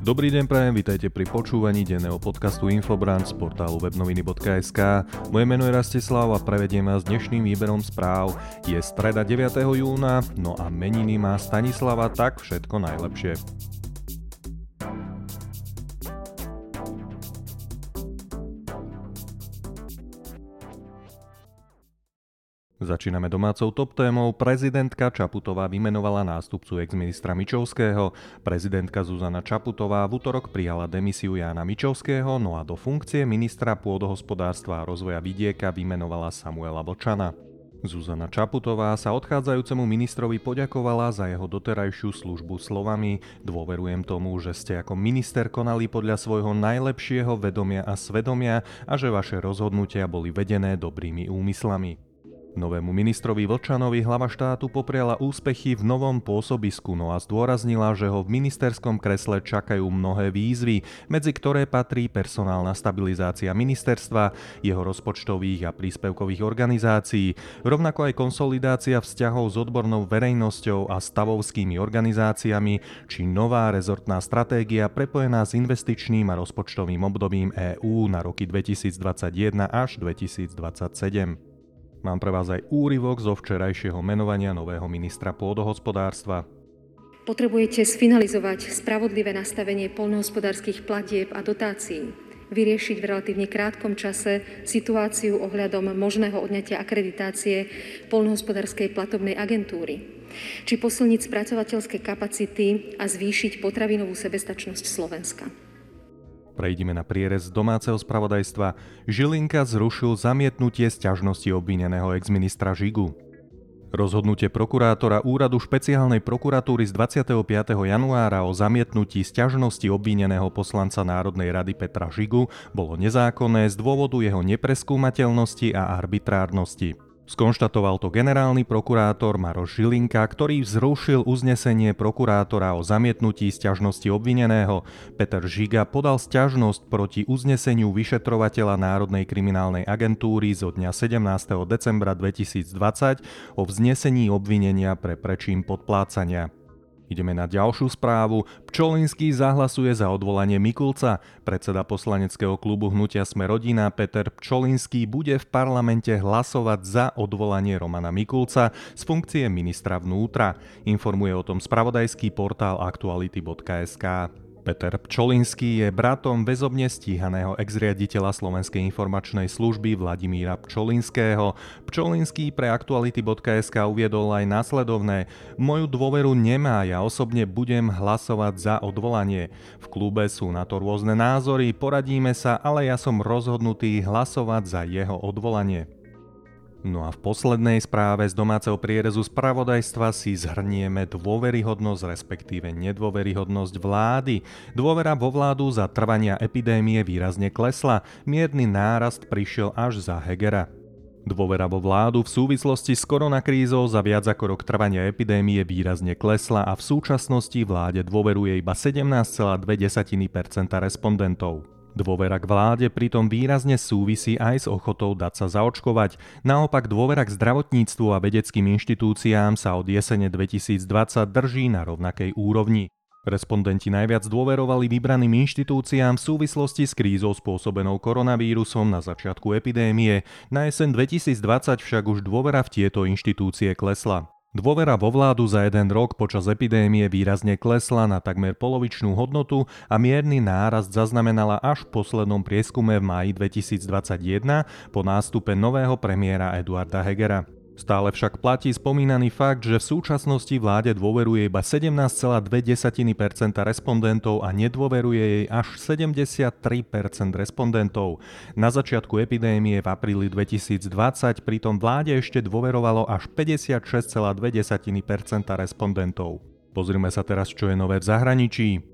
Dobrý deň prajem, vítajte pri počúvaní denného podcastu Infobrand z portálu webnoviny.sk. Moje meno je Rastislav a prevediem vás dnešným výberom správ. Je streda 9. júna, no a meniny má Stanislava, tak všetko najlepšie. Začíname domácou top témou. Prezidentka Čaputová vymenovala nástupcu ex-ministra Mičovského. Prezidentka Zuzana Čaputová v útorok prijala demisiu Jána Mičovského, no a do funkcie ministra pôdohospodárstva a rozvoja vidieka vymenovala Samuela Bočana. Zuzana Čaputová sa odchádzajúcemu ministrovi poďakovala za jeho doterajšiu službu slovami Dôverujem tomu, že ste ako minister konali podľa svojho najlepšieho vedomia a svedomia a že vaše rozhodnutia boli vedené dobrými úmyslami. Novému ministrovi Vlčanovi hlava štátu popriala úspechy v novom pôsobisku, no a zdôraznila, že ho v ministerskom kresle čakajú mnohé výzvy, medzi ktoré patrí personálna stabilizácia ministerstva, jeho rozpočtových a príspevkových organizácií, rovnako aj konsolidácia vzťahov s odbornou verejnosťou a stavovskými organizáciami, či nová rezortná stratégia prepojená s investičným a rozpočtovým obdobím EÚ na roky 2021 až 2027. Mám pre vás aj úryvok zo včerajšieho menovania nového ministra pôdohospodárstva. Potrebujete sfinalizovať spravodlivé nastavenie polnohospodárskych platieb a dotácií, vyriešiť v relatívne krátkom čase situáciu ohľadom možného odňatia akreditácie polnohospodárskej platobnej agentúry, či posilniť spracovateľské kapacity a zvýšiť potravinovú sebestačnosť Slovenska. Prejdime na prierez domáceho spravodajstva. Žilinka zrušil zamietnutie sťažnosti obvineného exministra Žigu. Rozhodnutie prokurátora úradu špeciálnej prokuratúry z 25. januára o zamietnutí sťažnosti obvineného poslanca Národnej rady Petra Žigu bolo nezákonné z dôvodu jeho nepreskúmateľnosti a arbitrárnosti. Skonštatoval to generálny prokurátor Maroš Žilinka, ktorý vzrušil uznesenie prokurátora o zamietnutí sťažnosti obvineného. Peter Žiga podal sťažnosť proti uzneseniu vyšetrovateľa Národnej kriminálnej agentúry zo dňa 17. decembra 2020 o vznesení obvinenia pre prečím podplácania. Ideme na ďalšiu správu. Pčolinský zahlasuje za odvolanie Mikulca. Predseda poslaneckého klubu Hnutia Sme rodina Peter Pčolinský bude v parlamente hlasovať za odvolanie Romana Mikulca z funkcie ministra vnútra. Informuje o tom spravodajský portál aktuality.sk. Peter Pčolinský je bratom väzobne stíhaného ex-riaditeľa Slovenskej informačnej služby Vladimíra Pčolinského. Pčolinský pre aktuality.sk uviedol aj následovné. Moju dôveru nemá, ja osobne budem hlasovať za odvolanie. V klube sú na to rôzne názory, poradíme sa, ale ja som rozhodnutý hlasovať za jeho odvolanie. No a v poslednej správe z domáceho prierezu spravodajstva si zhrnieme dôveryhodnosť, respektíve nedôveryhodnosť vlády. Dôvera vo vládu za trvania epidémie výrazne klesla, mierny nárast prišiel až za Hegera. Dôvera vo vládu v súvislosti s koronakrízou za viac ako rok trvania epidémie výrazne klesla a v súčasnosti vláde dôveruje iba 17,2% respondentov. Dôvera k vláde pritom výrazne súvisí aj s ochotou dať sa zaočkovať. Naopak dôvera k zdravotníctvu a vedeckým inštitúciám sa od jesene 2020 drží na rovnakej úrovni. Respondenti najviac dôverovali vybraným inštitúciám v súvislosti s krízou spôsobenou koronavírusom na začiatku epidémie. Na jeseň 2020 však už dôvera v tieto inštitúcie klesla. Dôvera vo vládu za jeden rok počas epidémie výrazne klesla na takmer polovičnú hodnotu a mierny nárast zaznamenala až v poslednom prieskume v máji 2021 po nástupe nového premiéra Eduarda Hegera. Stále však platí spomínaný fakt, že v súčasnosti vláde dôveruje iba 17,2% respondentov a nedôveruje jej až 73% respondentov. Na začiatku epidémie v apríli 2020 pritom vláde ešte dôverovalo až 56,2% respondentov. Pozrime sa teraz, čo je nové v zahraničí.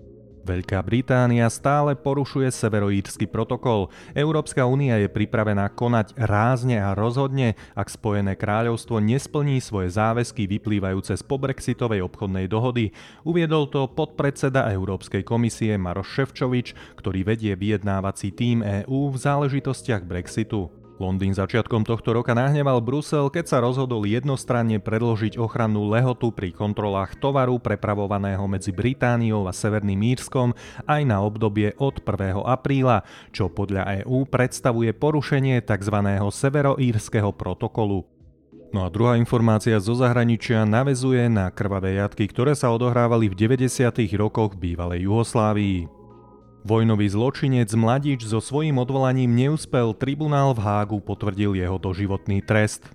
Veľká Británia stále porušuje severoírsky protokol. Európska únia je pripravená konať rázne a rozhodne, ak Spojené kráľovstvo nesplní svoje záväzky vyplývajúce z pobrexitovej obchodnej dohody. Uviedol to podpredseda Európskej komisie Maroš Ševčovič, ktorý vedie vyjednávací tým EÚ v záležitostiach Brexitu. Londýn začiatkom tohto roka nahneval Brusel, keď sa rozhodol jednostranne predložiť ochrannú lehotu pri kontrolách tovaru prepravovaného medzi Britániou a Severným Írskom aj na obdobie od 1. apríla, čo podľa EÚ predstavuje porušenie tzv. severoírskeho protokolu. No a druhá informácia zo zahraničia navezuje na krvavé jatky, ktoré sa odohrávali v 90. rokoch bývalej Juhoslávii. Vojnový zločinec Mladič so svojím odvolaním neúspel, tribunál v Hágu potvrdil jeho doživotný trest.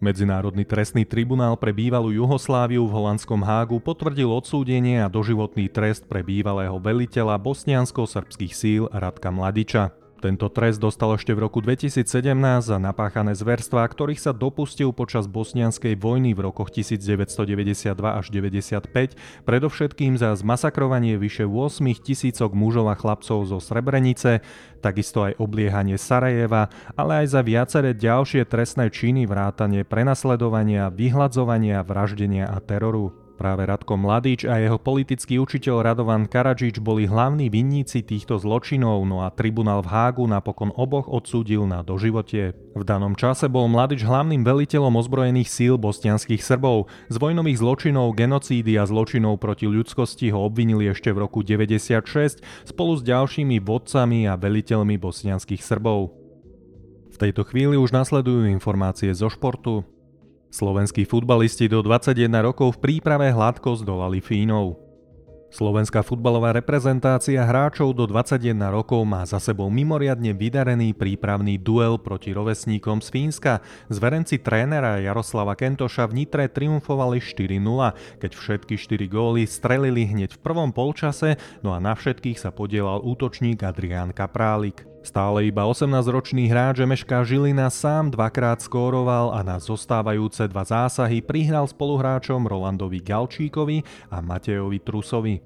Medzinárodný trestný tribunál pre bývalú Juhosláviu v holandskom Hágu potvrdil odsúdenie a doživotný trest pre bývalého veliteľa bosniansko-srbských síl Radka Mladiča. Tento trest dostal ešte v roku 2017 za napáchané zverstvá, ktorých sa dopustil počas bosnianskej vojny v rokoch 1992 až 95, predovšetkým za zmasakrovanie vyše 8 tisícok mužov a chlapcov zo Srebrenice, takisto aj obliehanie Sarajeva, ale aj za viaceré ďalšie trestné činy vrátanie prenasledovania, vyhľadzovania, vraždenia a teroru. Práve Radko Mladič a jeho politický učiteľ Radovan Karadžič boli hlavní vinníci týchto zločinov, no a tribunál v Hágu napokon oboch odsúdil na doživotie. V danom čase bol Mladič hlavným veliteľom ozbrojených síl bosnianských Srbov. Z vojnových zločinov, genocídy a zločinov proti ľudskosti ho obvinili ešte v roku 96 spolu s ďalšími vodcami a veliteľmi bosnianských Srbov. V tejto chvíli už nasledujú informácie zo športu. Slovenskí futbalisti do 21 rokov v príprave hladko zdolali Fínov. Slovenská futbalová reprezentácia hráčov do 21 rokov má za sebou mimoriadne vydarený prípravný duel proti rovesníkom z Fínska. Zverenci trénera Jaroslava Kentoša v Nitre triumfovali 4-0, keď všetky 4 góly strelili hneď v prvom polčase, no a na všetkých sa podielal útočník Adrián Kaprálik. Stále iba 18-ročný hráč Meška Žilina sám dvakrát skóroval a na zostávajúce dva zásahy prihral spoluhráčom Rolandovi Galčíkovi a Matejovi Trusovi.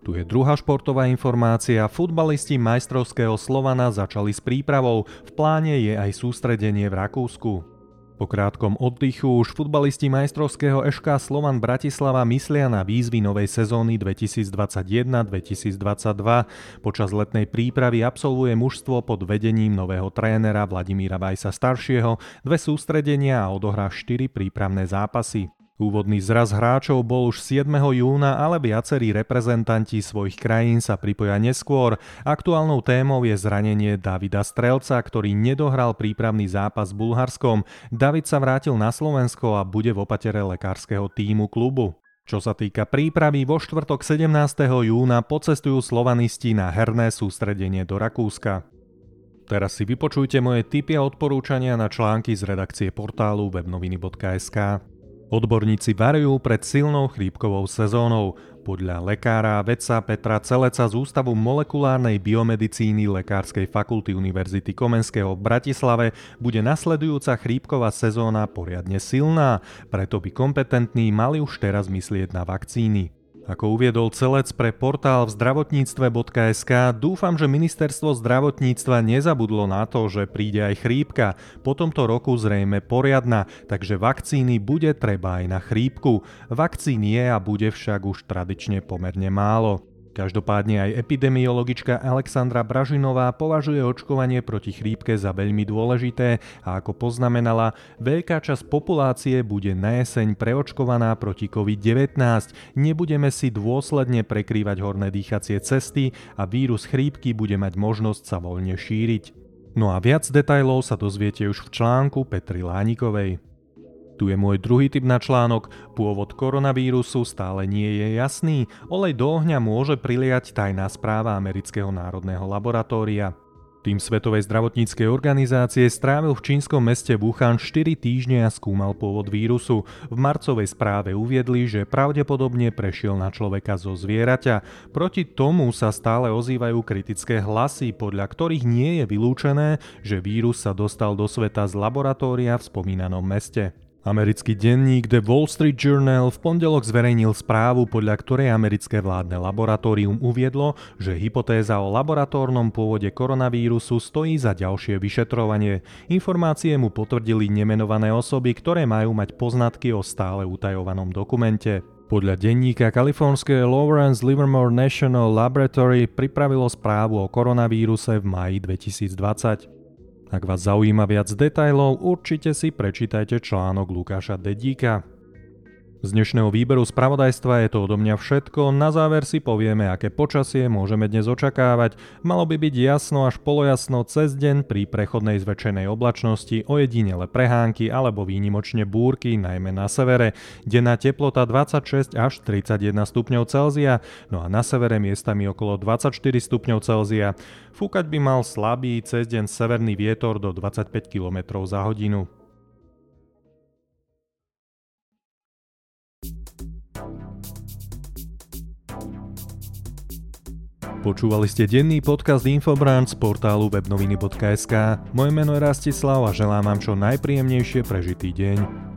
Tu je druhá športová informácia. Futbalisti majstrovského Slovana začali s prípravou. V pláne je aj sústredenie v Rakúsku. Po krátkom oddychu už futbalisti majstrovského eška Slovan Bratislava myslia na výzvy novej sezóny 2021-2022. Počas letnej prípravy absolvuje mužstvo pod vedením nového trénera Vladimíra Vajsa staršieho dve sústredenia a odohrá štyri prípravné zápasy. Úvodný zraz hráčov bol už 7. júna, ale viacerí reprezentanti svojich krajín sa pripoja neskôr. Aktuálnou témou je zranenie Davida Strelca, ktorý nedohral prípravný zápas s Bulharskom. David sa vrátil na Slovensko a bude v opatere lekárskeho týmu klubu. Čo sa týka prípravy, vo štvrtok 17. júna pocestujú slovanisti na herné sústredenie do Rakúska. Teraz si vypočujte moje tipy a odporúčania na články z redakcie portálu webnoviny.sk. Odborníci varujú pred silnou chrípkovou sezónou. Podľa lekára vedca Petra Celeca z Ústavu molekulárnej biomedicíny Lekárskej fakulty Univerzity Komenského v Bratislave bude nasledujúca chrípková sezóna poriadne silná, preto by kompetentní mali už teraz myslieť na vakcíny. Ako uviedol celec pre portál v zdravotníctve.sk, dúfam, že ministerstvo zdravotníctva nezabudlo na to, že príde aj chrípka. Po tomto roku zrejme poriadna, takže vakcíny bude treba aj na chrípku. Vakcín je a bude však už tradične pomerne málo. Každopádne aj epidemiologička Alexandra Bražinová považuje očkovanie proti chrípke za veľmi dôležité a ako poznamenala, veľká časť populácie bude na jeseň preočkovaná proti COVID-19. Nebudeme si dôsledne prekrývať horné dýchacie cesty a vírus chrípky bude mať možnosť sa voľne šíriť. No a viac detajlov sa dozviete už v článku Petri Lánikovej. Tu je môj druhý typ na článok. Pôvod koronavírusu stále nie je jasný. Olej do ohňa môže priliať tajná správa Amerického národného laboratória. Tým Svetovej zdravotníckej organizácie strávil v čínskom meste Wuhan 4 týždne a skúmal pôvod vírusu. V marcovej správe uviedli, že pravdepodobne prešiel na človeka zo zvieraťa. Proti tomu sa stále ozývajú kritické hlasy, podľa ktorých nie je vylúčené, že vírus sa dostal do sveta z laboratória v spomínanom meste. Americký denník The Wall Street Journal v pondelok zverejnil správu, podľa ktorej americké vládne laboratórium uviedlo, že hypotéza o laboratórnom pôvode koronavírusu stojí za ďalšie vyšetrovanie. Informácie mu potvrdili nemenované osoby, ktoré majú mať poznatky o stále utajovanom dokumente. Podľa denníka kalifornské Lawrence Livermore National Laboratory pripravilo správu o koronavíruse v maji 2020. Ak vás zaujíma viac detajlov, určite si prečítajte článok Lukáša Dedíka. Z dnešného výberu spravodajstva je to odo mňa všetko, na záver si povieme, aké počasie môžeme dnes očakávať. Malo by byť jasno až polojasno cez deň pri prechodnej zväčšenej oblačnosti, ojedinele prehánky alebo výnimočne búrky, najmä na severe. Denná teplota 26 až 31 stupňov Celzia, no a na severe miestami okolo 24 stupňov Celzia. Fúkať by mal slabý cez deň severný vietor do 25 km za hodinu. Počúvali ste denný podcast Infobrand z portálu webnoviny.sk. Moje meno je Rastislav a želám vám čo najpríjemnejšie prežitý deň.